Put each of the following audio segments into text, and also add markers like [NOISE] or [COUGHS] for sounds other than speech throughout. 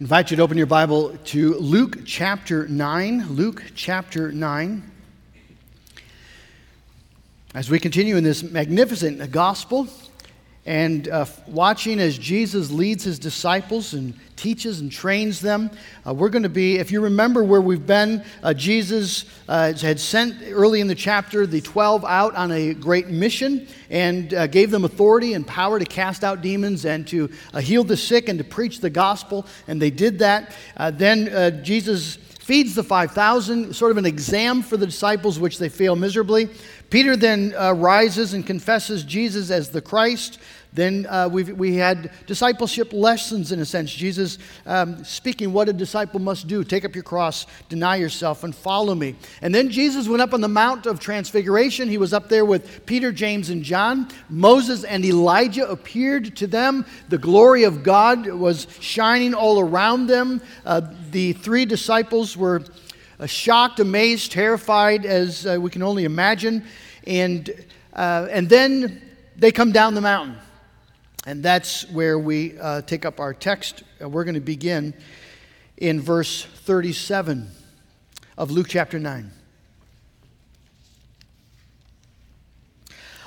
invite you to open your Bible to Luke chapter 9. Luke chapter 9. As we continue in this magnificent gospel and uh, watching as Jesus leads his disciples and teaches and trains them. Uh, we're going to be, if you remember where we've been, uh, Jesus uh, had sent early in the chapter the 12 out on a great mission and uh, gave them authority and power to cast out demons and to uh, heal the sick and to preach the gospel. And they did that. Uh, then Jesus feeds the 5,000, sort of an exam for the disciples, which they fail miserably. Peter then rises and confesses Jesus as the Christ. Then uh, we had discipleship lessons, in a sense. Jesus um, speaking what a disciple must do take up your cross, deny yourself, and follow me. And then Jesus went up on the Mount of Transfiguration. He was up there with Peter, James, and John. Moses and Elijah appeared to them. The glory of God was shining all around them. Uh, the three disciples were uh, shocked, amazed, terrified, as uh, we can only imagine. And, uh, and then they come down the mountain. And that's where we uh, take up our text. Uh, we're going to begin in verse 37 of Luke chapter 9.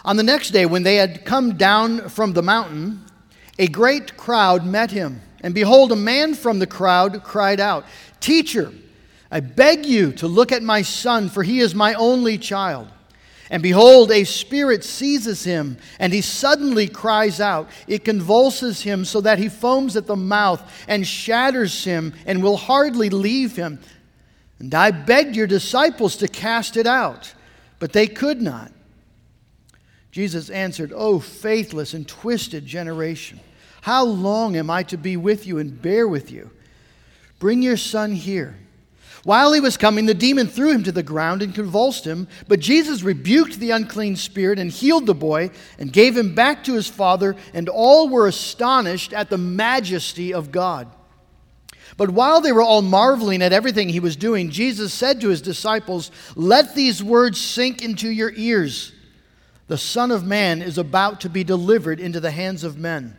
On the next day, when they had come down from the mountain, a great crowd met him. And behold, a man from the crowd cried out, Teacher, I beg you to look at my son, for he is my only child. And behold, a spirit seizes him, and he suddenly cries out. It convulses him so that he foams at the mouth and shatters him and will hardly leave him. And I begged your disciples to cast it out, but they could not. Jesus answered, O faithless and twisted generation, how long am I to be with you and bear with you? Bring your son here. While he was coming, the demon threw him to the ground and convulsed him. But Jesus rebuked the unclean spirit and healed the boy and gave him back to his father, and all were astonished at the majesty of God. But while they were all marveling at everything he was doing, Jesus said to his disciples, Let these words sink into your ears. The Son of Man is about to be delivered into the hands of men.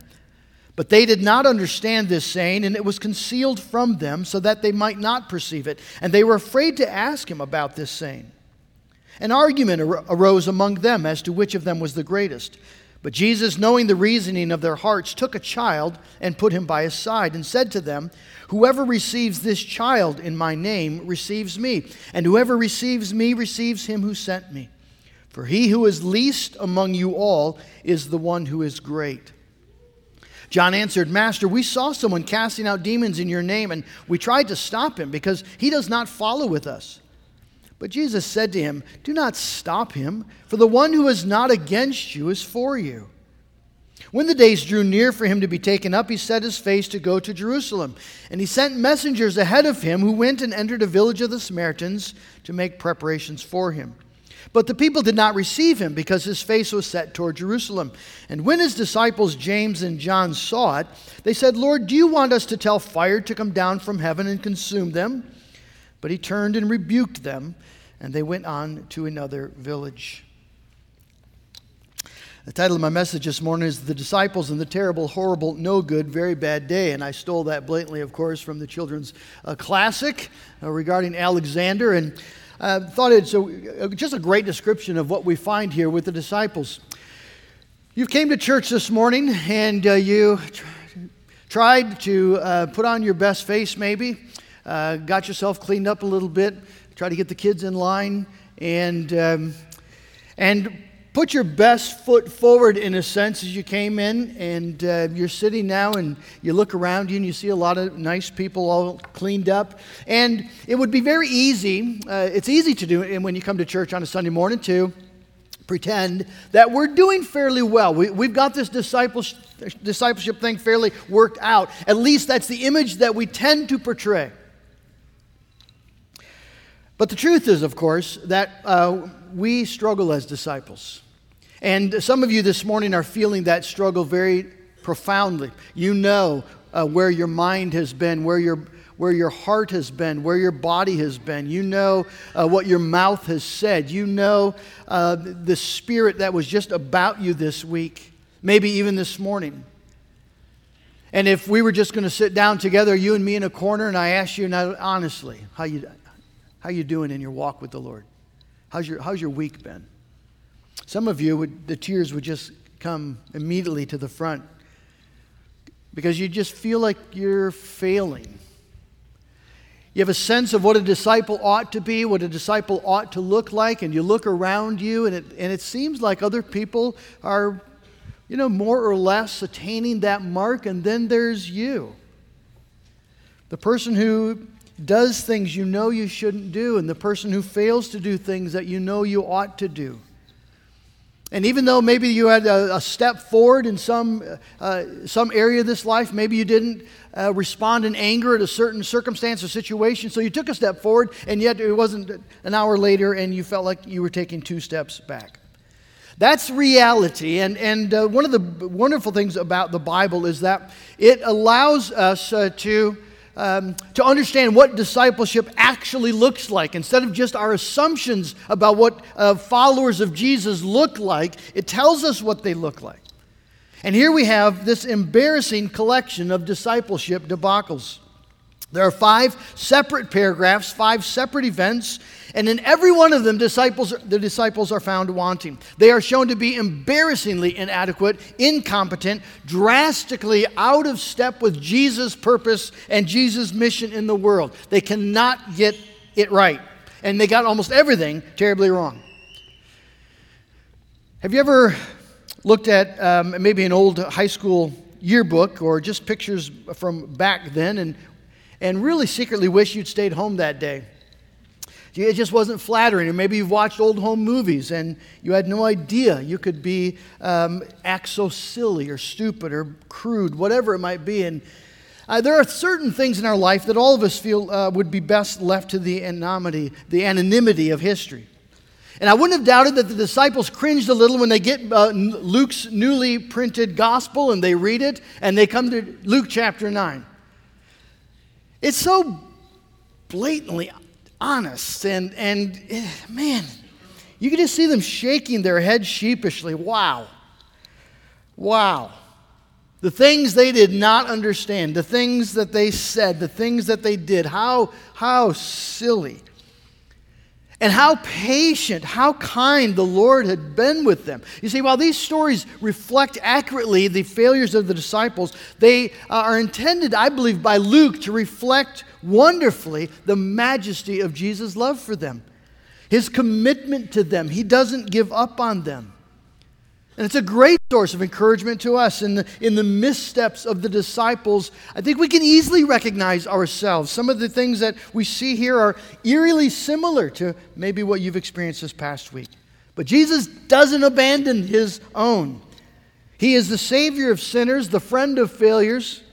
But they did not understand this saying, and it was concealed from them so that they might not perceive it. And they were afraid to ask him about this saying. An argument ar- arose among them as to which of them was the greatest. But Jesus, knowing the reasoning of their hearts, took a child and put him by his side, and said to them, Whoever receives this child in my name receives me, and whoever receives me receives him who sent me. For he who is least among you all is the one who is great. John answered, Master, we saw someone casting out demons in your name, and we tried to stop him because he does not follow with us. But Jesus said to him, Do not stop him, for the one who is not against you is for you. When the days drew near for him to be taken up, he set his face to go to Jerusalem. And he sent messengers ahead of him who went and entered a village of the Samaritans to make preparations for him. But the people did not receive him because his face was set toward Jerusalem. And when his disciples James and John saw it, they said, Lord, do you want us to tell fire to come down from heaven and consume them? But he turned and rebuked them, and they went on to another village. The title of my message this morning is The Disciples and the Terrible, Horrible, No Good, Very Bad Day. And I stole that blatantly, of course, from the children's uh, classic uh, regarding Alexander. And uh, thought it's a, just a great description of what we find here with the disciples. You came to church this morning and uh, you tr- tried to uh, put on your best face, maybe, uh, got yourself cleaned up a little bit, tried to get the kids in line, and, um, and put your best foot forward in a sense as you came in and uh, you're sitting now and you look around you and you see a lot of nice people all cleaned up. And it would be very easy uh, it's easy to do and when you come to church on a sunday morning to pretend that we're doing fairly well. We, we've got this discipleship, discipleship thing fairly worked out. At least that's the image that we tend to portray but the truth is of course that uh, we struggle as disciples and some of you this morning are feeling that struggle very profoundly. You know uh, where your mind has been, where your where your heart has been, where your body has been. You know uh, what your mouth has said. You know uh, the spirit that was just about you this week, maybe even this morning. And if we were just going to sit down together, you and me in a corner, and I asked you now, honestly, how you, how you doing in your walk with the Lord? How's your, how's your week been? Some of you, would, the tears would just come immediately to the front because you just feel like you're failing. You have a sense of what a disciple ought to be, what a disciple ought to look like, and you look around you, and it, and it seems like other people are, you know, more or less attaining that mark, and then there's you. The person who does things you know you shouldn't do, and the person who fails to do things that you know you ought to do. And even though maybe you had a, a step forward in some, uh, some area of this life, maybe you didn't uh, respond in anger at a certain circumstance or situation, so you took a step forward, and yet it wasn't an hour later and you felt like you were taking two steps back. That's reality. And, and uh, one of the wonderful things about the Bible is that it allows us uh, to um, to understand what discipleship actually looks like. Instead of just our assumptions about what uh, followers of Jesus look like, it tells us what they look like. And here we have this embarrassing collection of discipleship debacles. There are five separate paragraphs, five separate events, and in every one of them, disciples, the disciples are found wanting. They are shown to be embarrassingly inadequate, incompetent, drastically out of step with Jesus' purpose and Jesus' mission in the world. They cannot get it right, and they got almost everything terribly wrong. Have you ever looked at um, maybe an old high school yearbook or just pictures from back then and and really secretly wish you'd stayed home that day. It just wasn't flattering. Or maybe you've watched old home movies and you had no idea you could be um, act so silly or stupid or crude, whatever it might be. And uh, there are certain things in our life that all of us feel uh, would be best left to the anonymity, the anonymity of history. And I wouldn't have doubted that the disciples cringed a little when they get uh, Luke's newly printed gospel and they read it and they come to Luke chapter 9. It's so blatantly honest, and, and eh, man, you can just see them shaking their heads sheepishly. Wow. Wow. The things they did not understand, the things that they said, the things that they did, how, how silly and how patient, how kind the Lord had been with them. You see, while these stories reflect accurately the failures of the disciples, they uh, are intended, I believe, by Luke to reflect wonderfully the majesty of Jesus' love for them, his commitment to them. He doesn't give up on them. And it's a great source of encouragement to us in the, in the missteps of the disciples. I think we can easily recognize ourselves. Some of the things that we see here are eerily similar to maybe what you've experienced this past week. But Jesus doesn't abandon his own. He is the Savior of sinners, the friend of failures,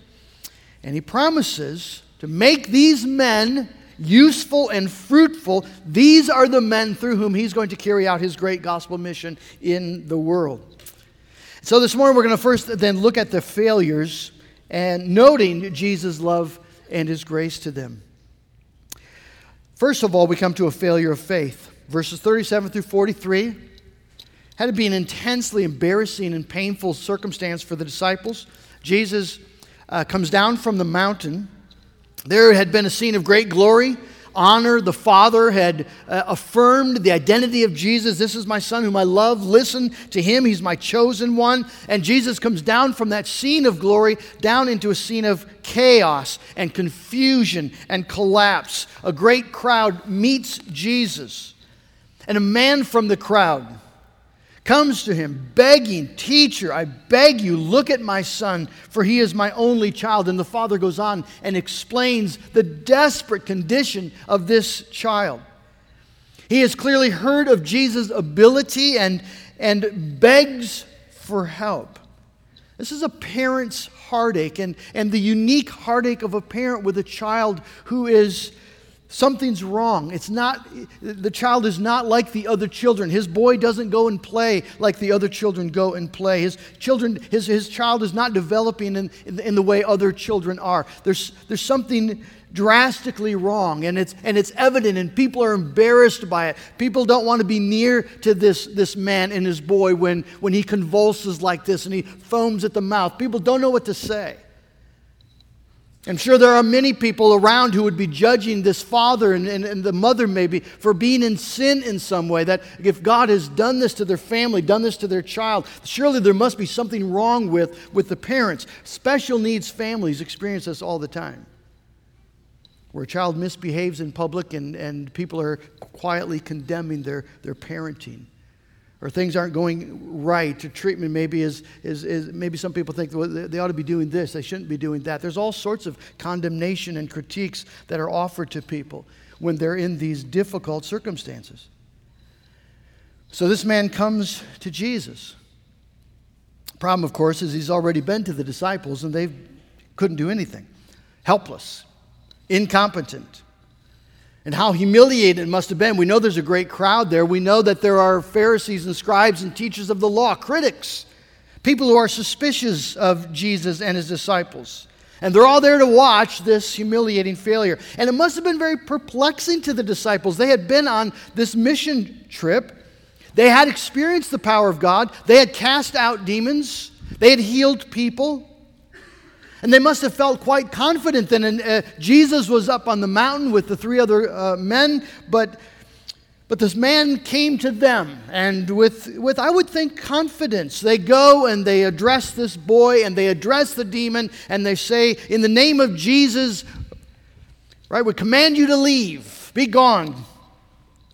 and he promises to make these men useful and fruitful. These are the men through whom he's going to carry out his great gospel mission in the world. So this morning we're going to first then look at the failures and noting Jesus' love and his grace to them. First of all, we come to a failure of faith. Verses 37 through 43 had to be an intensely embarrassing and painful circumstance for the disciples. Jesus uh, comes down from the mountain. There had been a scene of great glory honor. The Father had uh, affirmed the identity of Jesus. This is my Son whom I love. Listen to him. He's my chosen one. And Jesus comes down from that scene of glory down into a scene of chaos and confusion and collapse. A great crowd meets Jesus. And a man from the crowd comes to him begging, Teacher, I beg you, look at my son, for he is my only child. And the father goes on and explains the desperate condition of this child. He has clearly heard of Jesus' ability and, and begs for help. This is a parent's heartache and, and the unique heartache of a parent with a child who is Something's wrong. It's not, the child is not like the other children. His boy doesn't go and play like the other children go and play. His children, his, his child is not developing in, in, in the way other children are. There's, there's something drastically wrong and it's, and it's evident and people are embarrassed by it. People don't want to be near to this, this man and his boy when, when he convulses like this and he foams at the mouth. People don't know what to say. I'm sure there are many people around who would be judging this father and, and, and, the mother, maybe, for being in sin in some way. That if God has done this to their family, done this to their child, surely there must be something wrong with, with the parents. Special needs families experience this all the time. Where a child misbehaves in public and, and people are quietly condemning their, their parenting or things aren't going right, or treatment maybe is, is, is maybe some people think well, they ought to be doing this, they shouldn't be doing that. There's all sorts of condemnation and critiques that are offered to people when they're in these difficult circumstances. So this man comes to Jesus. Problem, of course, is he's already been to the disciples and they couldn't do anything. Helpless, incompetent and how humiliated it must have been. We know there's a great crowd there. We know that there are Pharisees and scribes and teachers of the law, critics, people who are suspicious of Jesus and his disciples. And they're all there to watch this humiliating failure. And it must have been very perplexing to the disciples. They had been on this mission trip, they had experienced the power of God, they had cast out demons, they had healed people. And they must have felt quite confident then. And uh, Jesus was up on the mountain with the three other uh, men, but, but this man came to them, and with, with, I would think, confidence. They go and they address this boy, and they address the demon, and they say, In the name of Jesus, right, we command you to leave, be gone.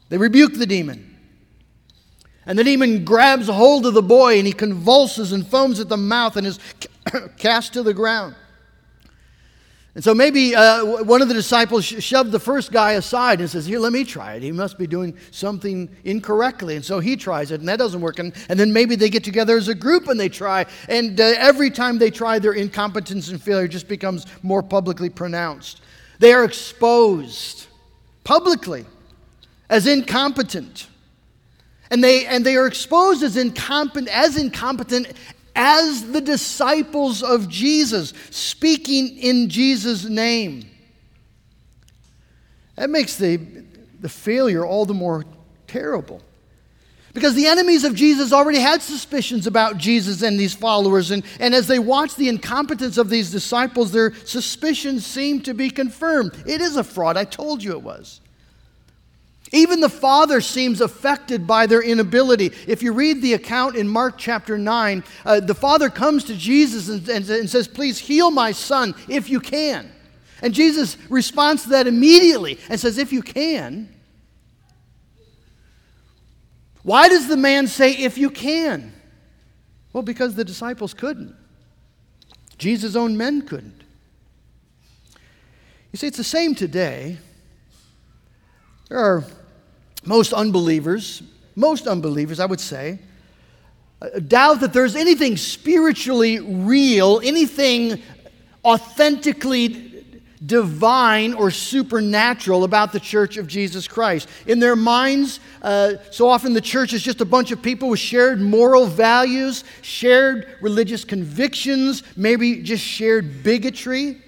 They rebuke the demon. And the demon grabs hold of the boy and he convulses and foams at the mouth and is [COUGHS] cast to the ground. And so maybe uh, one of the disciples shoved the first guy aside and says, Here, let me try it. He must be doing something incorrectly. And so he tries it, and that doesn't work. And, and then maybe they get together as a group and they try. And uh, every time they try, their incompetence and failure just becomes more publicly pronounced. They are exposed publicly as incompetent. And they, and they are exposed as incompetent, as incompetent as the disciples of Jesus, speaking in Jesus' name. That makes the, the failure all the more terrible. Because the enemies of Jesus already had suspicions about Jesus and these followers. And, and as they watched the incompetence of these disciples, their suspicions seemed to be confirmed. It is a fraud. I told you it was. Even the father seems affected by their inability. If you read the account in Mark chapter 9, uh, the father comes to Jesus and, and, and says, Please heal my son if you can. And Jesus responds to that immediately and says, If you can. Why does the man say, If you can? Well, because the disciples couldn't. Jesus' own men couldn't. You see, it's the same today. There are most unbelievers, most unbelievers, I would say, uh, doubt that there's anything spiritually real, anything authentically divine or supernatural about the church of Jesus Christ. In their minds, uh, so often the church is just a bunch of people with shared moral values, shared religious convictions, maybe just shared bigotry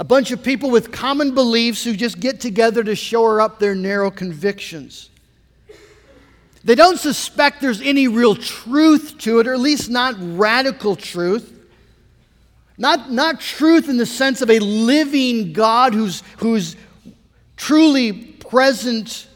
a bunch of people with common beliefs who just get together to shore up their narrow convictions. They don't suspect there's any real truth to it, or at least not radical truth. Not, not truth in the sense of a living God who's, who's truly present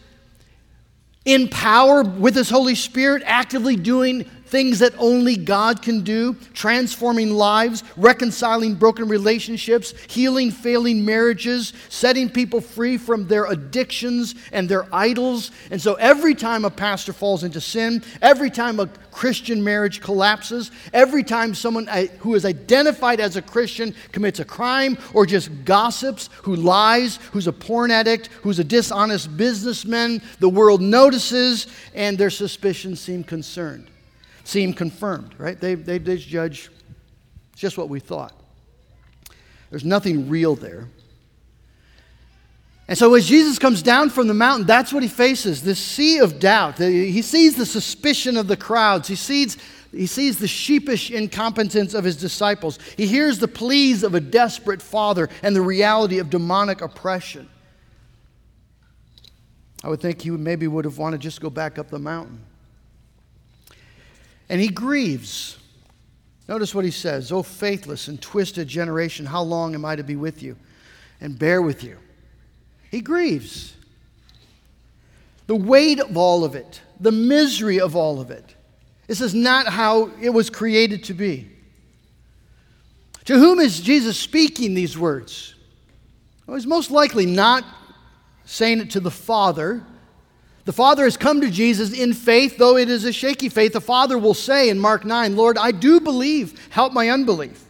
in power with His Holy Spirit, actively doing things that only God can do, transforming lives, reconciling broken relationships, healing failing marriages, setting people free from their addictions and their idols. And so every time a pastor falls into sin, every time a Christian marriage collapses, every time someone uh, who is identified as a Christian commits a crime or just gossips, who lies, who's a porn addict, who's a dishonest businessman, the world notices and their suspicions seem concerned seem confirmed, right? They, they, they judge just what we thought. There's nothing real there. And so as Jesus comes down from the mountain, that's what he faces this sea of doubt. He sees the suspicion of the crowds, he sees, he sees the sheepish incompetence of his disciples, he hears the pleas of a desperate father and the reality of demonic oppression. I would think he maybe would have wanted to just go back up the mountain. And he grieves. Notice what he says O faithless and twisted generation, how long am I to be with you and bear with you? He grieves. The weight of all of it, the misery of all of it. This is not how it was created to be. To whom is Jesus speaking these words? Well, he's most likely not saying it to the Father. The Father has come to Jesus in faith, though it is a shaky faith. The Father will say in Mark 9, Lord, I do believe, help my unbelief.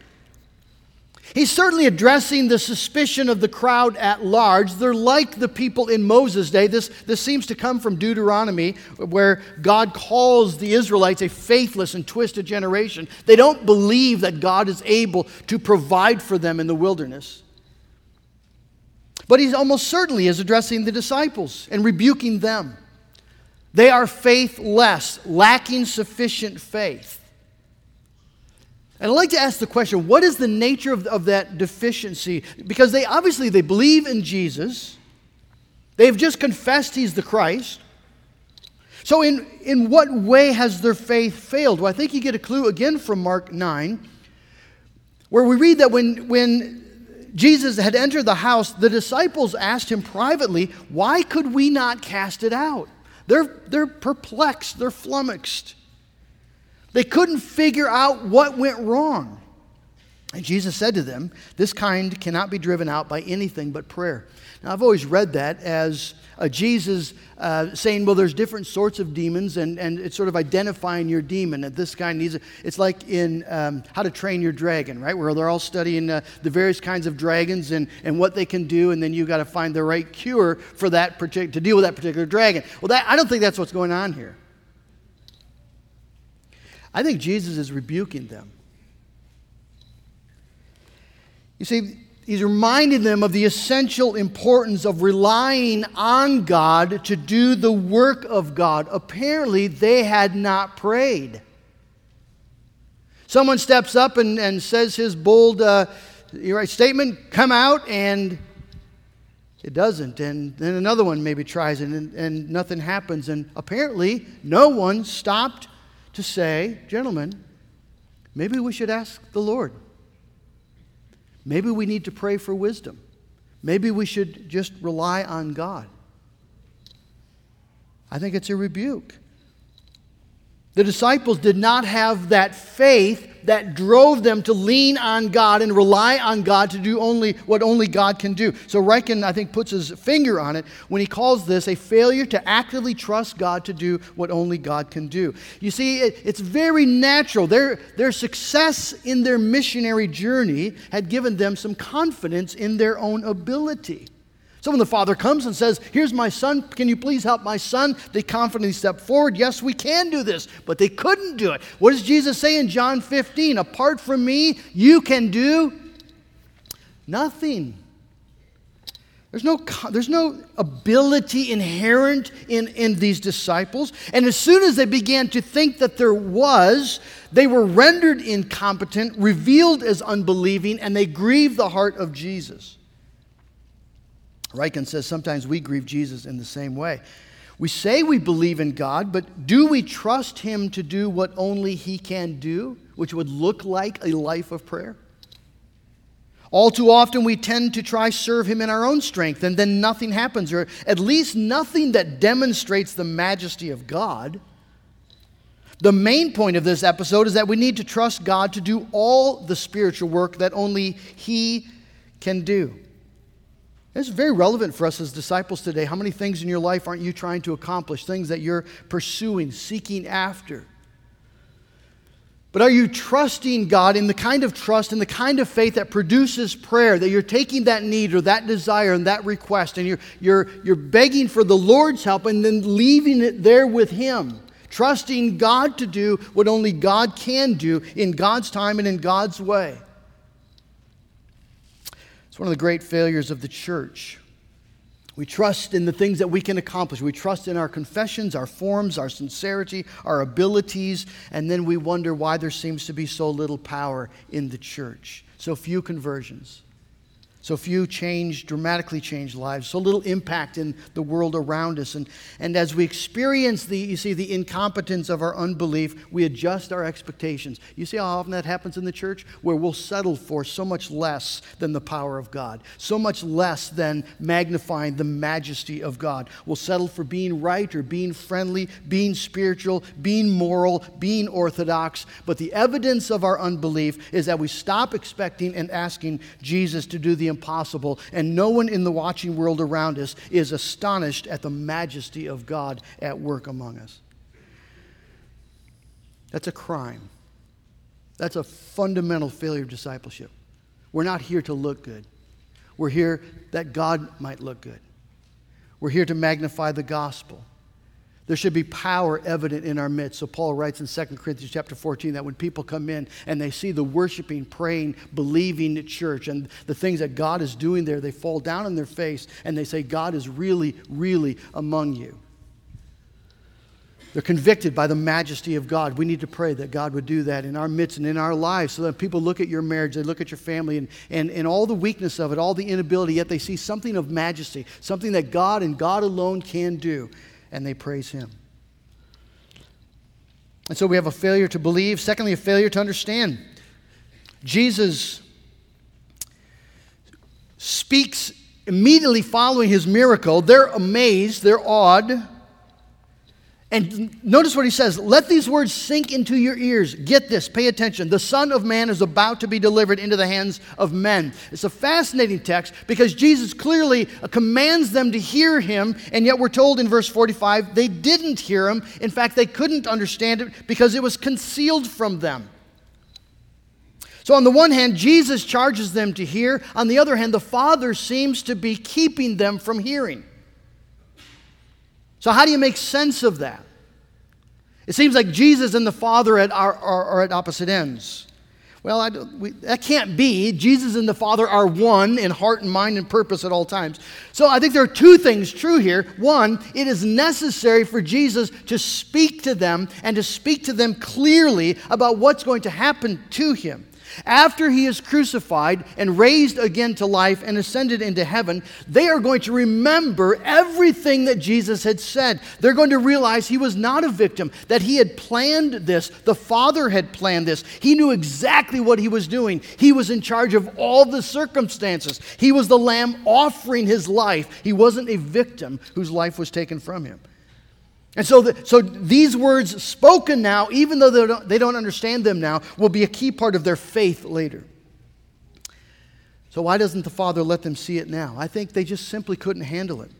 He's certainly addressing the suspicion of the crowd at large. They're like the people in Moses' day. This, this seems to come from Deuteronomy, where God calls the Israelites a faithless and twisted generation. They don't believe that God is able to provide for them in the wilderness. But he almost certainly is addressing the disciples and rebuking them. They are faithless, lacking sufficient faith. And I'd like to ask the question what is the nature of, of that deficiency? Because they obviously they believe in Jesus. They've just confessed he's the Christ. So, in, in what way has their faith failed? Well, I think you get a clue again from Mark 9, where we read that when, when Jesus had entered the house, the disciples asked him privately, Why could we not cast it out? They're, they're perplexed, they're flummoxed. They couldn't figure out what went wrong. And Jesus said to them, This kind cannot be driven out by anything but prayer. Now, I've always read that as Jesus uh, saying, well, there's different sorts of demons, and, and it's sort of identifying your demon. And this guy needs, a, it's like in um, How to Train Your Dragon, right? Where they're all studying uh, the various kinds of dragons and, and what they can do, and then you've got to find the right cure for that particular, to deal with that particular dragon. Well, that, I don't think that's what's going on here. I think Jesus is rebuking them. You see, he's reminding them of the essential importance of relying on God to do the work of God. Apparently, they had not prayed. Someone steps up and, and says his bold uh, right, statement, come out, and it doesn't. And then another one maybe tries and, and nothing happens. And apparently, no one stopped to say, gentlemen, maybe we should ask the Lord. Maybe we need to pray for wisdom. Maybe we should just rely on God. I think it's a rebuke. The disciples did not have that faith that drove them to lean on God and rely on God to do only what only God can do. So Ryken, I think, puts his finger on it when he calls this a failure to actively trust God to do what only God can do. You see, it, it's very natural. Their, their success in their missionary journey had given them some confidence in their own ability. So when the father comes and says, Here's my son, can you please help my son? They confidently step forward. Yes, we can do this, but they couldn't do it. What does Jesus say in John 15? Apart from me, you can do nothing. There's no, there's no ability inherent in, in these disciples. And as soon as they began to think that there was, they were rendered incompetent, revealed as unbelieving, and they grieved the heart of Jesus. Ryken says sometimes we grieve Jesus in the same way. We say we believe in God, but do we trust Him to do what only He can do, which would look like a life of prayer? All too often, we tend to try serve Him in our own strength, and then nothing happens, or at least nothing that demonstrates the majesty of God. The main point of this episode is that we need to trust God to do all the spiritual work that only He can do. It's very relevant for us as disciples today. How many things in your life aren't you trying to accomplish? Things that you're pursuing, seeking after. But are you trusting God in the kind of trust and the kind of faith that produces prayer, that you're taking that need or that desire and that request and you're, you're, you're begging for the Lord's help and then leaving it there with Him? Trusting God to do what only God can do in God's time and in God's way. It's one of the great failures of the church. We trust in the things that we can accomplish. We trust in our confessions, our forms, our sincerity, our abilities, and then we wonder why there seems to be so little power in the church, so few conversions, So few change, dramatically change lives, so little impact in the world around us. And, and as we experience the, you see, the incompetence of our unbelief, we adjust our expectations. You see how often that happens in the church? Where we'll settle for so much less than the power of God, so much less than magnifying the majesty of God. We'll settle for being right or being friendly, being spiritual, being moral, being orthodox. But the evidence of our unbelief is that we stop expecting and asking Jesus to do the impossible, and no one in the watching world around us is astonished at the majesty of God at work among us. That's a crime. That's a fundamental failure of discipleship. We're not here to look good. We're here that God might look good. We're here to magnify the gospel. There should be power evident in our midst. So Paul writes in 2 Corinthians chapter 14 that when people come in and they see the worshiping, praying, believing church and the things that God is doing there, they fall down on their face and they say, God is really, really among you. They're convicted by the majesty of God. We need to pray that God would do that in our midst and in our lives so that people look at your marriage, they look at your family, and, and, and all the weakness of it, all the inability, yet they see something of majesty, something that God and God alone can do and they praise him. And so we have a failure to believe. Secondly, a failure to understand. Jesus speaks immediately following his miracle. They're amazed, they're awed. And notice what he says let these words sink into your ears. Get this, pay attention. The Son of Man is about to be delivered into the hands of men. It's a fascinating text because Jesus clearly commands them to hear him, and yet we're told in verse 45 they didn't hear him. In fact, they couldn't understand it because it was concealed from them. So, on the one hand, Jesus charges them to hear. On the other hand, the Father seems to be keeping them from hearing. So, how do you make sense of that? It seems like Jesus and the Father are, are, are at opposite ends. Well, we, that can't be. Jesus and the Father are one in heart and mind and purpose at all times. So I think there are two things true here. One, it is necessary for Jesus to speak to them and to speak to them clearly about what's going to happen to him. After he is crucified and raised again to life and ascended into heaven, they are going to remember everything that Jesus had said. They're going to realize he was not a victim, that he had planned this. The Father had planned this. He knew exactly what he was doing. He was in charge of all the circumstances. He was the lamb offering his life. He wasn't a victim whose life was taken from him. And so, the, so these words spoken now, even though they don't, they don't understand them now, will be a key part of their faith later. So, why doesn't the Father let them see it now? I think they just simply couldn't handle it.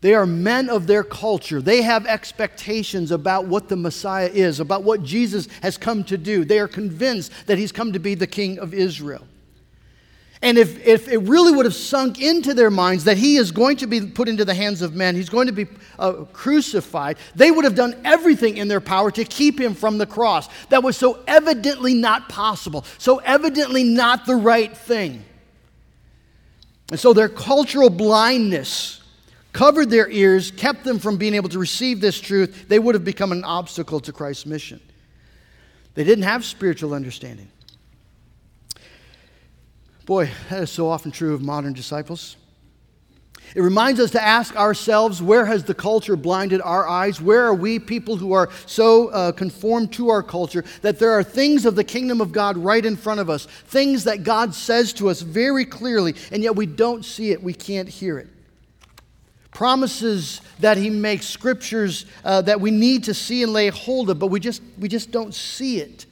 They are men of their culture. They have expectations about what the Messiah is, about what Jesus has come to do. They are convinced that he's come to be the King of Israel. And if, if it really would have sunk into their minds that he is going to be put into the hands of men, he's going to be uh, crucified, they would have done everything in their power to keep him from the cross. That was so evidently not possible, so evidently not the right thing. And so their cultural blindness covered their ears, kept them from being able to receive this truth. They would have become an obstacle to Christ's mission. They didn't have spiritual understanding. Boy, that is so often true of modern disciples. It reminds us to ask ourselves where has the culture blinded our eyes? Where are we, people who are so uh, conformed to our culture, that there are things of the kingdom of God right in front of us, things that God says to us very clearly, and yet we don't see it, we can't hear it. Promises that He makes, scriptures uh, that we need to see and lay hold of, but we just, we just don't see it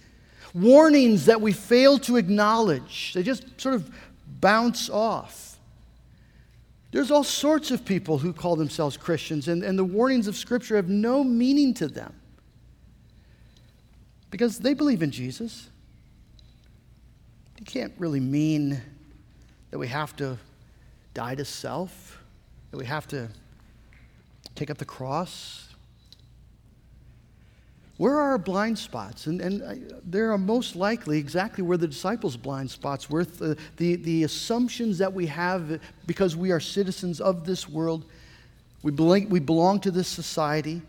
warnings that we fail to acknowledge. They just sort of bounce off. There's all sorts of people who call themselves Christians, and, and the warnings of Scripture have no meaning to them because they believe in Jesus. You can't really mean that we have to die to self, that we have to take up the cross, where are our blind spots? And, and there are most likely exactly where the disciples' blind spots were the, the, the assumptions that we have because we are citizens of this world. We belong, we belong to this society.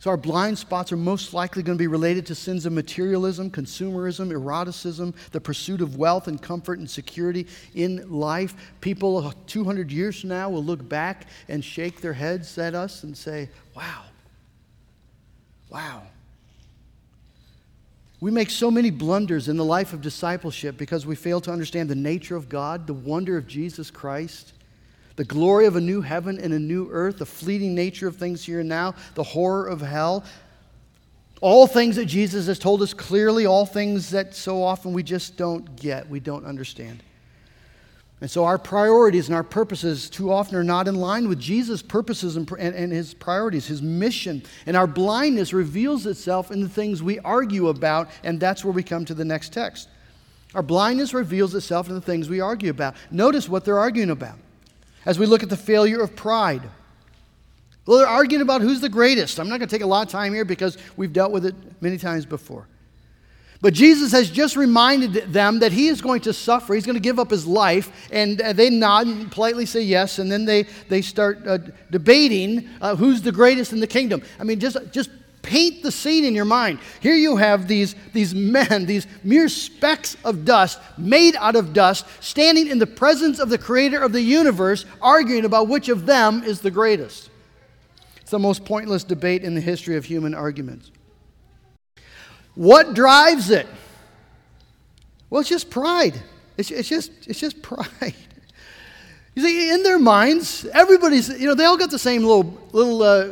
So, our blind spots are most likely going to be related to sins of materialism, consumerism, eroticism, the pursuit of wealth and comfort and security in life. People uh, 200 years from now will look back and shake their heads at us and say, Wow, wow. We make so many blunders in the life of discipleship because we fail to understand the nature of God, the wonder of Jesus Christ the glory of a new heaven and a new earth, the fleeting nature of things here and now, the horror of hell. All things that Jesus has told us clearly, all things that so often we just don't get, we don't understand. And so our priorities and our purposes too often are not in line with Jesus' purposes and, and, and, his priorities, his mission. And our blindness reveals itself in the things we argue about, and that's where we come to the next text. Our blindness reveals itself in the things we argue about. Notice what they're arguing about as we look at the failure of pride. Well, they're arguing about who's the greatest. I'm not going to take a lot of time here because we've dealt with it many times before. But Jesus has just reminded them that he is going to suffer. He's going to give up his life. And uh, they nod and politely say yes. And then they, they start uh, debating uh, who's the greatest in the kingdom. I mean, just, just Paint the scene in your mind. Here you have these, these men, these mere specks of dust, made out of dust, standing in the presence of the creator of the universe, arguing about which of them is the greatest. It's the most pointless debate in the history of human arguments. What drives it? Well, it's just pride. It's, it's, just, it's just pride. [LAUGHS] You see, in their minds, everybody's, you know, they all got the same little, little uh,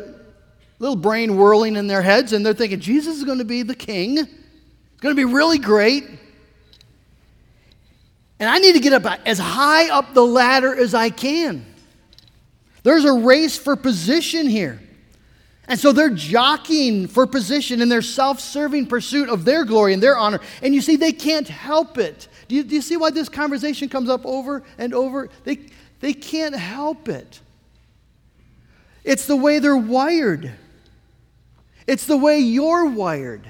little brain whirling in their heads, and they're thinking, Jesus is going to be the king. It's going to be really great. And I need to get up as high up the ladder as I can. There's a race for position here. And so they're jockeying for position in their self serving pursuit of their glory and their honor. And you see, they can't help it. Do you, do you see why this conversation comes up over and over? They, they can't help it. It's the way they're wired. It's the way you're wired.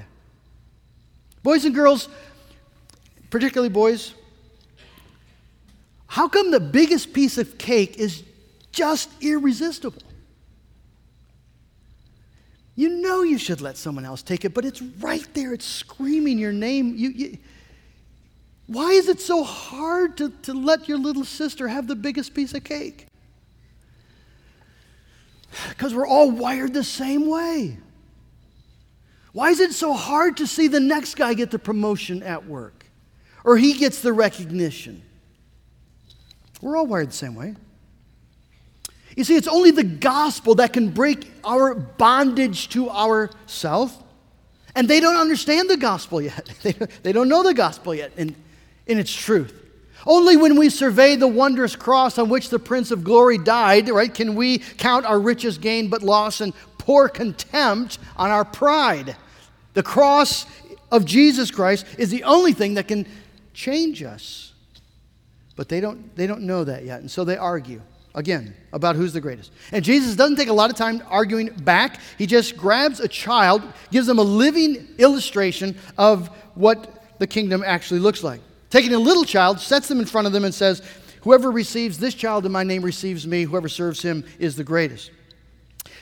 Boys and girls, particularly boys, how come the biggest piece of cake is just irresistible? You know you should let someone else take it, but it's right there. It's screaming your name. You, you, why is it so hard to, to let your little sister have the biggest piece of cake? Because we're all wired the same way. Why is it so hard to see the next guy get the promotion at work or he gets the recognition? We're all wired the same way. You see, it's only the gospel that can break our bondage to ourself. And they don't understand the gospel yet. [LAUGHS] They don't know the gospel yet in, in its truth. Only when we survey the wondrous cross on which the Prince of Glory died, right, can we count our riches gained but loss and pour contempt on our pride. The cross of Jesus Christ is the only thing that can change us. But they don't, they don't know that yet. And so they argue again about who's the greatest. And Jesus doesn't take a lot of time arguing back. He just grabs a child, gives them a living illustration of what the kingdom actually looks like. Taking a little child, sets them in front of them, and says, Whoever receives this child in my name receives me. Whoever serves him is the greatest.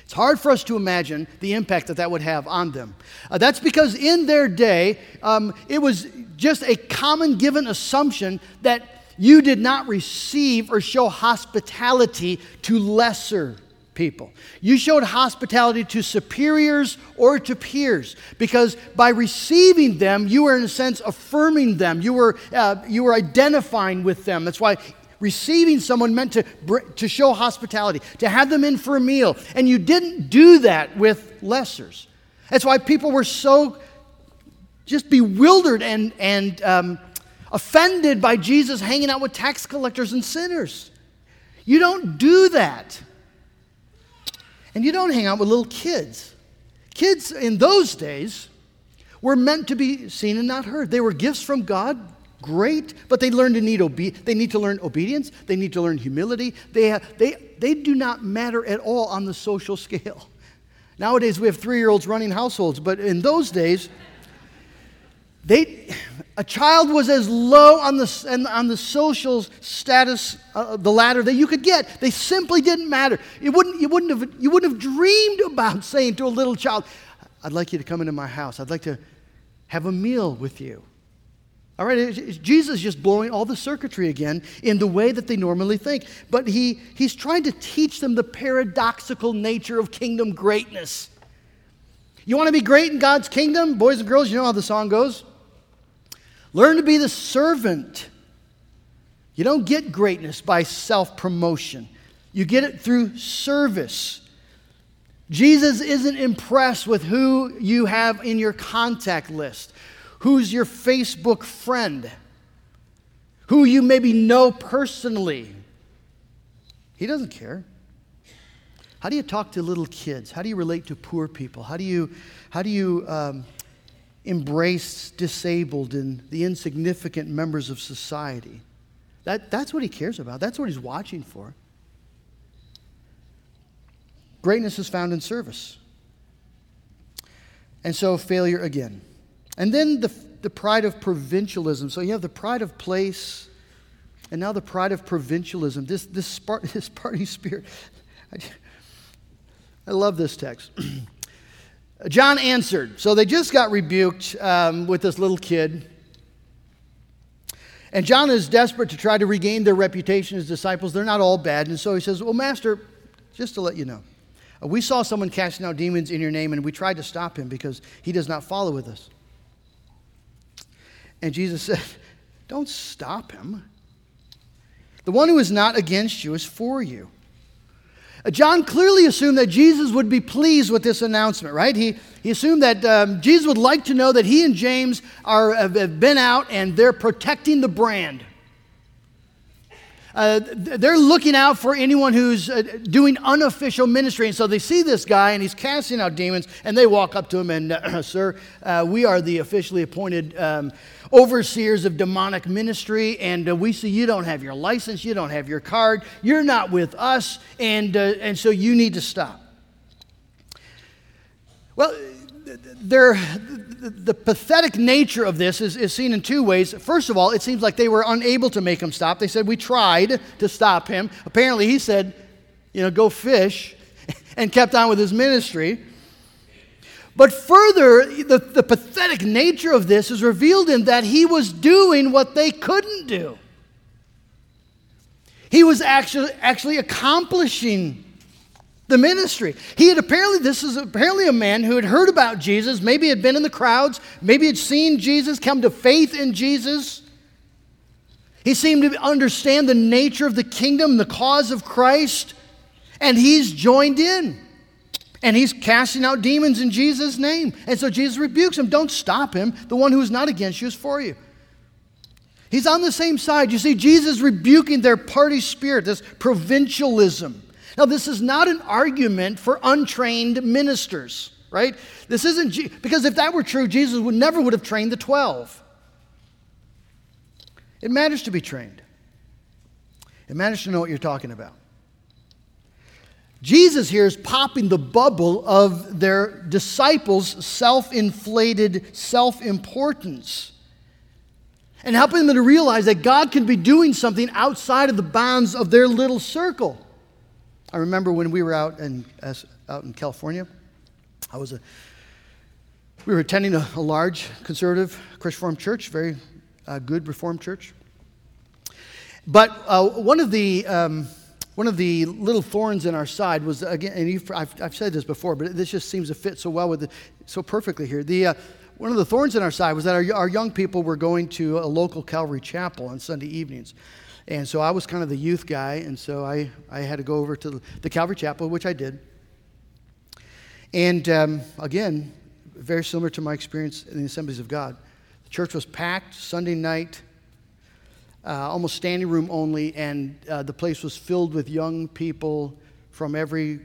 It's hard for us to imagine the impact that that would have on them. Uh, that's because in their day, um, it was just a common given assumption that you did not receive or show hospitality to lesser people. You showed hospitality to superiors or to peers because by receiving them, you were, in a sense, affirming them. You were, uh, you were identifying with them. That's why receiving someone meant to, to show hospitality, to have them in for a meal. And you didn't do that with lessers. That's why people were so just bewildered and, and um, offended by Jesus hanging out with tax collectors and sinners. You don't do that. And you don't hang out with little kids. Kids in those days were meant to be seen and not heard. They were gifts from God great, but they learn to need obe- they need to learn obedience, they need to learn humility. They, they, they do not matter at all on the social scale. Nowadays we have three-year-olds running households, but in those days, they, a child was as low on the, on the social status, uh, the ladder that you could get. They simply didn't matter. It wouldn't, you, wouldn't have, you wouldn't have dreamed about [LAUGHS] saying to a little child, I'd like you to come into my house. I'd like to have a meal with you. All right, Jesus is just blowing all the circuitry again in the way that they normally think. But he, he's trying to teach them the paradoxical nature of kingdom greatness. You want to be great in God's kingdom? Boys and girls, you know how the song goes. Learn to be the servant. You don't get greatness by self promotion, you get it through service. Jesus isn't impressed with who you have in your contact list, who's your Facebook friend, who you maybe know personally. He doesn't care. How do you talk to little kids? How do you relate to poor people? How do you, how do you um, embrace disabled and the insignificant members of society? That, that's what he cares about. That's what he's watching for. Greatness is found in service. And so, failure again. And then the, the pride of provincialism. So, you have the pride of place, and now the pride of provincialism. This, this, [LAUGHS] this party spirit. I, I love this text. [CLEARS THROAT] John answered. So, they just got rebuked um, with this little kid. And John is desperate to try to regain their reputation as disciples. They're not all bad. And so he says, Well, Master, just to let you know, uh, we saw someone casting out demons in your name, and we tried to stop him because he does not follow with us. And Jesus [LAUGHS] said, Don't stop him. The one who is not against you is for you. John clearly assumed that Jesus would be pleased with this announcement, right? He, he assumed that um, Jesus would like to know that he and James are, have been out and they're protecting the brand. Uh, they're looking out for anyone who's uh, doing unofficial ministry. And so they see this guy and he's casting out demons, and they walk up to him and, [CLEARS THROAT] uh, Sir, we are the officially appointed um, overseers of demonic ministry, and uh, we see you don't have your license, you don't have your card, you're not with us, and, uh, and so you need to stop. Well, they're the, pathetic nature of this is, is seen in two ways. First of all, it seems like they were unable to make him stop. They said, We tried to stop him. Apparently, he said, You know, go fish, [LAUGHS] and kept on with his ministry. But further, the, the pathetic nature of this is revealed in that he was doing what they couldn't do. He was actually, actually accomplishing the ministry. He had apparently, this is apparently a man who had heard about Jesus, maybe had been in the crowds, maybe had seen Jesus, come to faith in Jesus. He seemed to understand the nature of the kingdom, the cause of Christ, and he's joined in. And he's casting out demons in Jesus' name. And so Jesus rebukes him. Don't stop him. The one who is not against you is for you. He's on the same side. You see, Jesus rebuking their party spirit, this provincialism. Now, this is not an argument for untrained ministers, right? This isn't, because if that were true, Jesus would never would have trained the 12. It matters to be trained. It matters to know what you're talking about. Jesus here is popping the bubble of their disciples' self inflated self importance and helping them to realize that God can be doing something outside of the bounds of their little circle. I remember when we were out in, out in California, I was a, we were attending a, a large conservative Christian Reformed church, very uh, good Reformed church. But uh, one of the um, one of the little thorns in our side was again, and I've, I've, said this before, but this just seems to fit so well with it, so perfectly here. The uh, one of the thorns in our side was that our, our young people were going to a local Calvary chapel on Sunday evenings. And so I was kind of the youth guy, and so I, I had to go over to the Calvary Chapel, which I did. And um, again, very similar to my experience in the Assemblies of God. The church was packed Sunday night, uh, almost standing room only, and uh, the place was filled with young people from every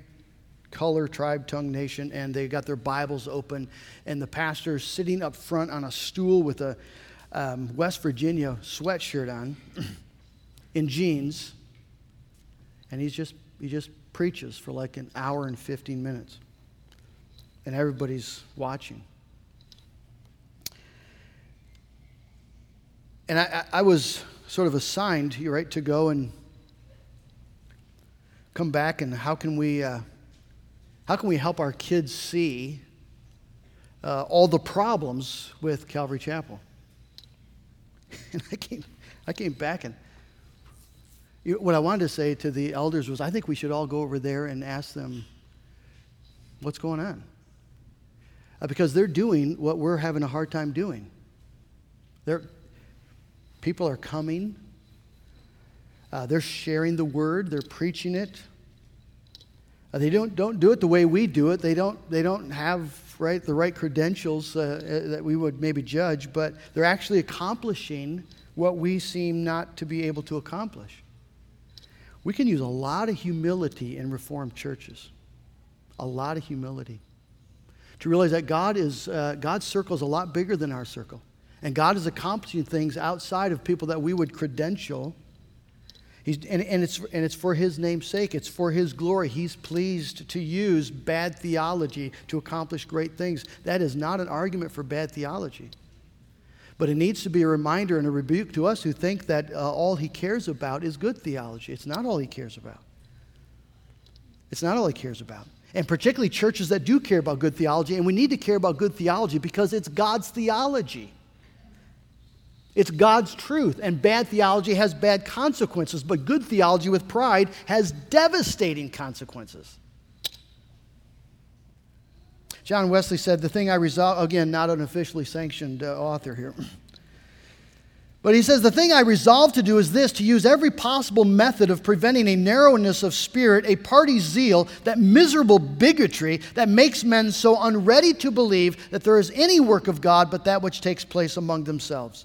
color, tribe, tongue, nation, and they got their Bibles open. And the pastor sitting up front on a stool with a um, West Virginia sweatshirt on. [CLEARS THROAT] in jeans, and he's just, he just preaches for like an hour and 15 minutes. And everybody's watching. And I, I was sort of assigned, you right, to go and come back and how can we, uh, how can we help our kids see uh, all the problems with Calvary Chapel. And [LAUGHS] I came, I came back and you, what I wanted to say to the elders was I think we should all go over there and ask them what's going on. Uh, because they're doing what we're having a hard time doing. They're, people are coming, uh, they're sharing the word, they're preaching it. Uh, they don't, don't do it the way we do it. They don't, they don't have right, the right credentials uh, uh, that we would maybe judge, but they're actually accomplishing what we seem not to be able to accomplish. We can use a lot of humility in Reformed churches. A lot of humility. To realize that God is, uh, God's circle is a lot bigger than our circle. And God is accomplishing things outside of people that we would credential He's, and, and, it's, and it's for his name's sake, it's for his glory. He's pleased to use bad theology to accomplish great things. That is not an argument for bad theology. But it needs to be a reminder and a rebuke to us who think that uh, all he cares about is good theology. It's not all he cares about. It's not all he cares about. And particularly churches that do care about good theology, and we need to care about good theology because it's God's theology. It's God's truth, and bad theology has bad consequences, but good theology with pride has devastating consequences. John Wesley said, The thing I resolve, again, not an officially sanctioned uh, author here. [CLEARS THROAT] But he says, The thing I resolve to do is this to use every possible method of preventing a narrowness of spirit, a party zeal, that miserable bigotry that makes men so unready to believe that there is any work of God but that which takes place among themselves.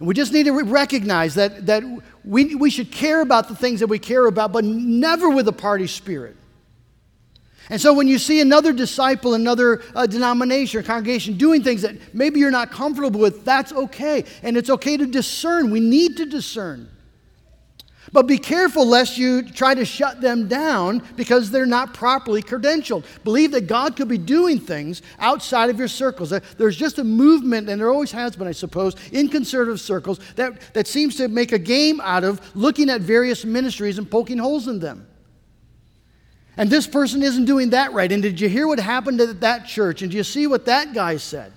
And we just need to recognize that, that we, we should care about the things that we care about, but never with a party spirit. And so when you see another disciple, another uh, denomination or congregation doing things that maybe you're not comfortable with, that's okay. And it's okay to discern. We need to discern. But be careful lest you try to shut them down because they're not properly credentialed. Believe that God could be doing things outside of your circles. There's just a movement, and there always has been, I suppose, in conservative circles that, that seems to make a game out of looking at various ministries and poking holes in them. And this person isn't doing that right. And did you hear what happened at that church? And do you see what that guy said?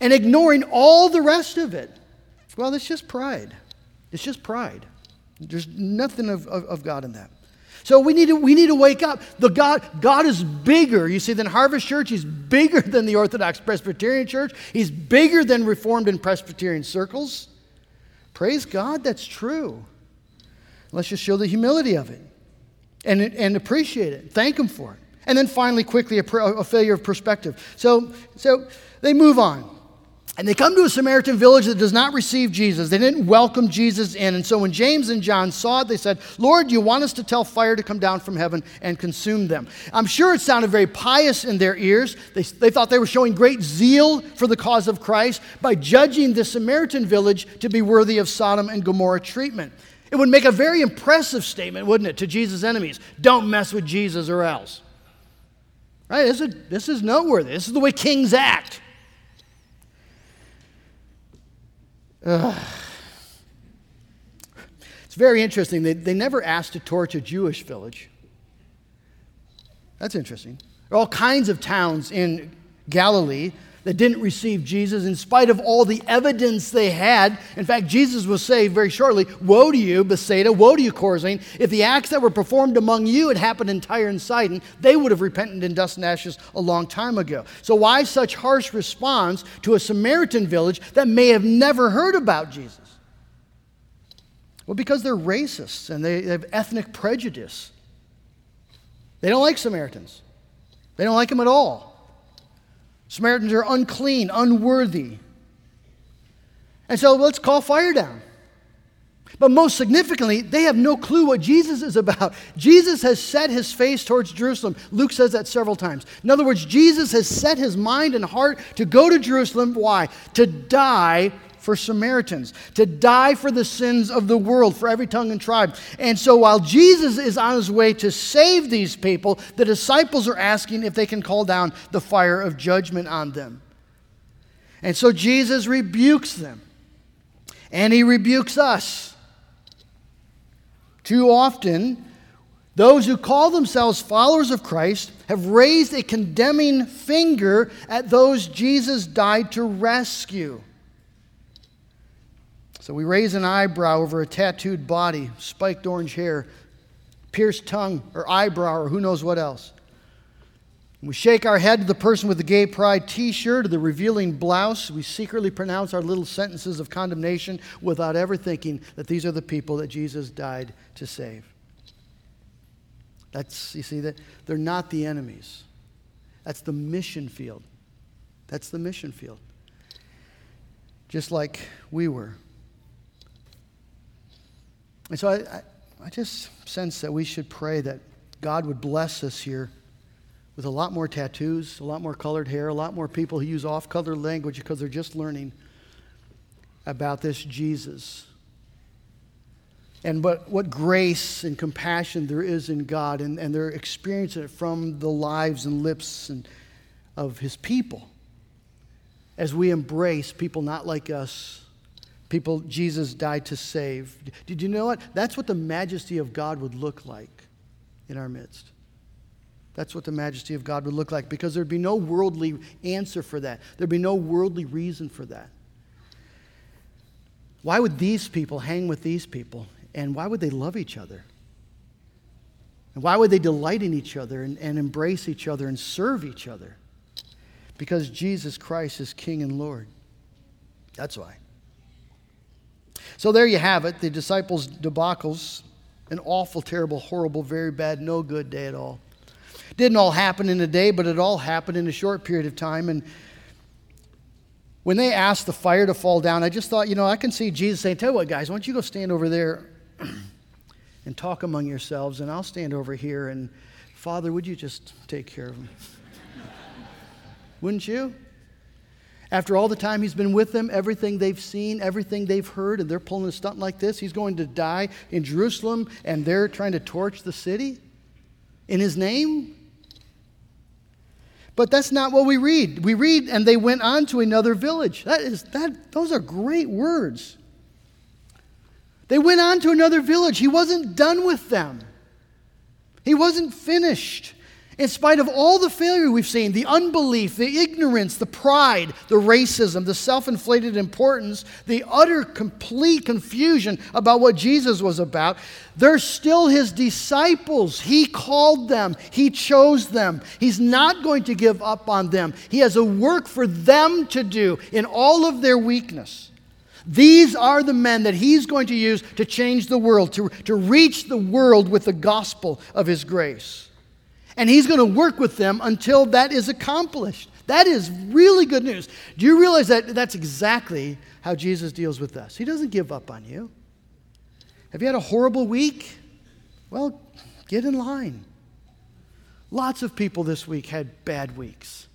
And ignoring all the rest of it. Well, it's just pride. It's just pride. There's nothing of, of, of, God in that. So we need, to, we need to wake up. The God, God is bigger, you see, than Harvest Church. He's bigger than the Orthodox Presbyterian Church. He's bigger than Reformed and Presbyterian circles. Praise God, that's true. Let's just show the humility of it and, and appreciate it. Thank Him for it. And then finally, quickly, a, a failure of perspective. So, so they move on. And they come to a Samaritan village that does not receive Jesus. They didn't welcome Jesus in. And so when James and John saw it, they said, Lord, you want us to tell fire to come down from heaven and consume them. I'm sure it sounded very pious in their ears. They, they thought they were showing great zeal for the cause of Christ by judging the Samaritan village to be worthy of Sodom and Gomorrah treatment. It would make a very impressive statement, wouldn't it, to Jesus' enemies? Don't mess with Jesus or else. Right? This is, this is noteworthy. This is the way kings act. It's very interesting. They, they never asked to torch a Jewish village. That's interesting. There are all kinds of towns in Galilee that didn't receive Jesus in spite of all the evidence they had. In fact, Jesus will say very shortly, Woe to you, Bethsaida, woe to you, Chorazin. If the acts that were performed among you had happened in Tyre and Sidon, they would have repented in dust and ashes a long time ago. So, why such harsh response to a Samaritan village that may have never heard about Jesus? Well, because they're racists and they have ethnic prejudice. They don't like Samaritans, they don't like them at all. Samaritans are unclean, unworthy. And so let's call fire down. But most significantly, they have no clue what Jesus is about. Jesus has set his face towards Jerusalem. Luke says that several times. In other words, Jesus has set his mind and heart to go to Jerusalem. Why? To die for Samaritans, to die for the sins of the world, for every tongue and tribe. And so while Jesus is on his way to save these people, the disciples are asking if they can call down the fire of judgment on them. And so Jesus rebukes them, and he rebukes us. Too often, Those who call themselves followers of Christ have raised a condemning finger at those Jesus died to rescue. So we raise an eyebrow over a tattooed body, spiked orange hair, pierced tongue, or eyebrow, or who knows what else. We shake our head to the person with the gay pride t shirt or the revealing blouse. We secretly pronounce our little sentences of condemnation without ever thinking that these are the people that Jesus died to save. That's, you see, that they're not the enemies. That's the mission field. That's the mission field. Just like we were. And so I, I, I just sense that we should pray that God would bless us here with a lot more tattoos, a lot more colored hair, a lot more people who use off color language because they're just learning about this Jesus. And what, what grace and compassion there is in God, and, and they're experiencing it from the lives and lips and, of His people. As we embrace people not like us, people Jesus died to save. Did you know what? That's what the majesty of God would look like in our midst. That's what the majesty of God would look like because there'd be no worldly answer for that. There'd be no worldly reason for that. Why would these people hang with these people? And why would they love each other? And why would they delight in each other and, and embrace each other and serve each other? Because Jesus Christ is King and Lord. That's why. So there you have it the disciples' debacles. An awful, terrible, horrible, very bad, no good day at all. Didn't all happen in a day, but it all happened in a short period of time. And when they asked the fire to fall down, I just thought, you know, I can see Jesus saying, Tell you what, guys, why don't you go stand over there [CLEARS THROAT] and talk among yourselves, and I'll stand over here. And Father, would you just take care of them? [LAUGHS] Wouldn't you? After all the time he's been with them, everything they've seen, everything they've heard, and they're pulling a stunt like this, he's going to die in Jerusalem, and they're trying to torch the city in his name? But that's not what we read. We read, and they went on to another village. That is, that, those are great words. They went on to another village. He wasn't done with them, he wasn't finished. In spite of all the failure we've seen, the unbelief, the ignorance, the pride, the racism, the self inflated importance, the utter complete confusion about what Jesus was about, they're still his disciples. He called them, he chose them. He's not going to give up on them. He has a work for them to do in all of their weakness. These are the men that he's going to use to change the world, to, to reach the world with the gospel of his grace and he's going to work with them until that is accomplished. That is really good news. Do you realize that that's exactly how Jesus deals with us? He doesn't give up on you. Have you had a horrible week? Well, get in line. Lots of people this week had bad weeks.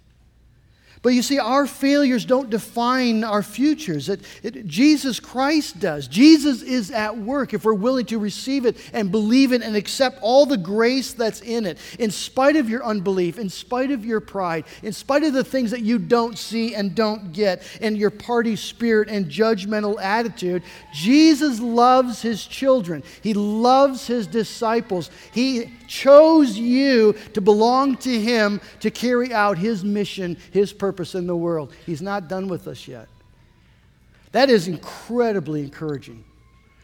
But you see, our failures don't define our futures. It, it, Jesus Christ does. Jesus is at work if we're willing to receive it and believe it and accept all the grace that's in it. In spite of your unbelief, in spite of your pride, in spite of the things that you don't see and don't get, and your party spirit and judgmental attitude, Jesus loves his children. He loves his disciples. He chose you to belong to him to carry out his mission, his purpose purpose in the world. He's not done with us yet. That is incredibly encouraging.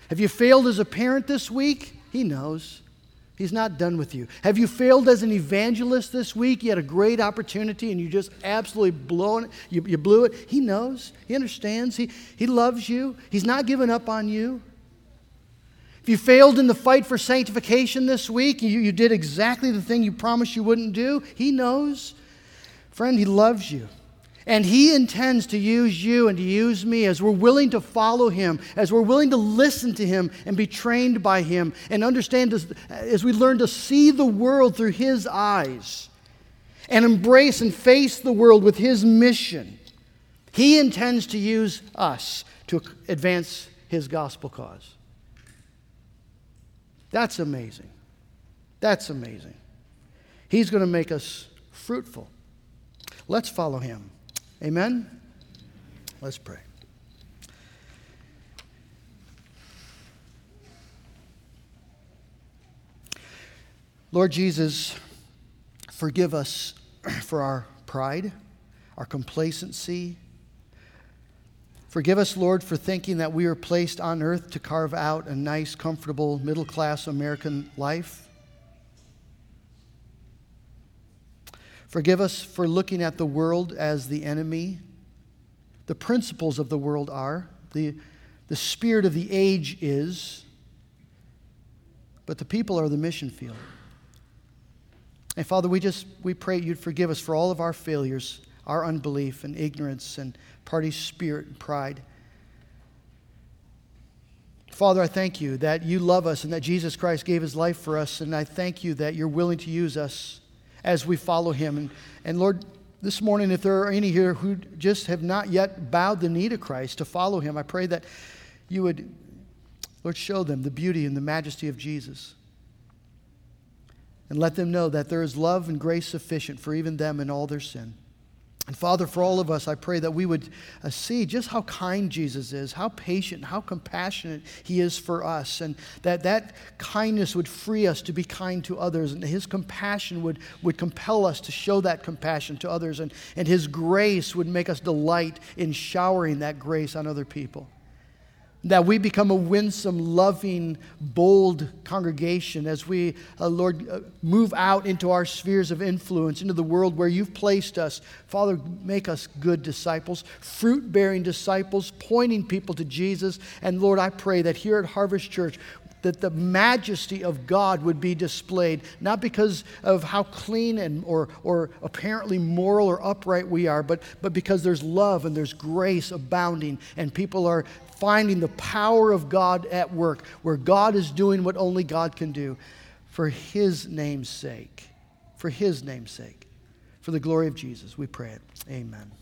Have you failed as a parent this week? He knows. He's not done with you. Have you failed as an evangelist this week? You had a great opportunity and you just absolutely blown it. You, you blew it. He knows. He understands. He, he loves you. He's not giving up on you. If you failed in the fight for sanctification this week, you, you did exactly the thing you promised you wouldn't do, He knows. Friend, He loves you. And He intends to use you and to use me as we're willing to follow Him, as we're willing to listen to Him and be trained by Him and understand as, as we learn to see the world through His eyes and embrace and face the world with His mission. He intends to use us to advance His gospel cause. That's amazing. That's amazing. He's going to make us fruitful. Let's follow Him. Amen? Let's pray. Lord Jesus, forgive us [CLEARS THROAT] for our pride, our complacency. Forgive us, Lord, for thinking that we are placed on earth to carve out a nice, comfortable, middle class American life. Forgive us for looking at the world as the enemy. The principles of the world are, the, the spirit of the age is, but the people are the mission field. And Father, we just we pray you'd forgive us for all of our failures, our unbelief and ignorance and party spirit and pride. Father, I thank you that you love us and that Jesus Christ gave his life for us. And I thank you that you're willing to use us as we follow him. And, and Lord, this morning, if there are any here who just have not yet bowed the knee to Christ to follow him, I pray that you would, Lord, show them the beauty and the majesty of Jesus and let them know that there is love and grace sufficient for even them in all their sin. And Father, for all of us, I pray that we would uh, see just how kind Jesus is, how patient, how compassionate he is for us, and that that kindness would free us to be kind to others, and his compassion would, would compel us to show that compassion to others, and, and his grace would make us delight in showering that grace on other people. That we become a winsome, loving, bold congregation as we, uh, Lord, uh, move out into our spheres of influence, into the world where you've placed us. Father, make us good disciples, fruit bearing disciples, pointing people to Jesus. And Lord, I pray that here at Harvest Church, that the majesty of God would be displayed, not because of how clean and or, or apparently moral or upright we are, but, but because there's love and there's grace abounding, and people are finding the power of God at work, where God is doing what only God can do for His name's sake. For His name's sake. For the glory of Jesus, we pray it. Amen.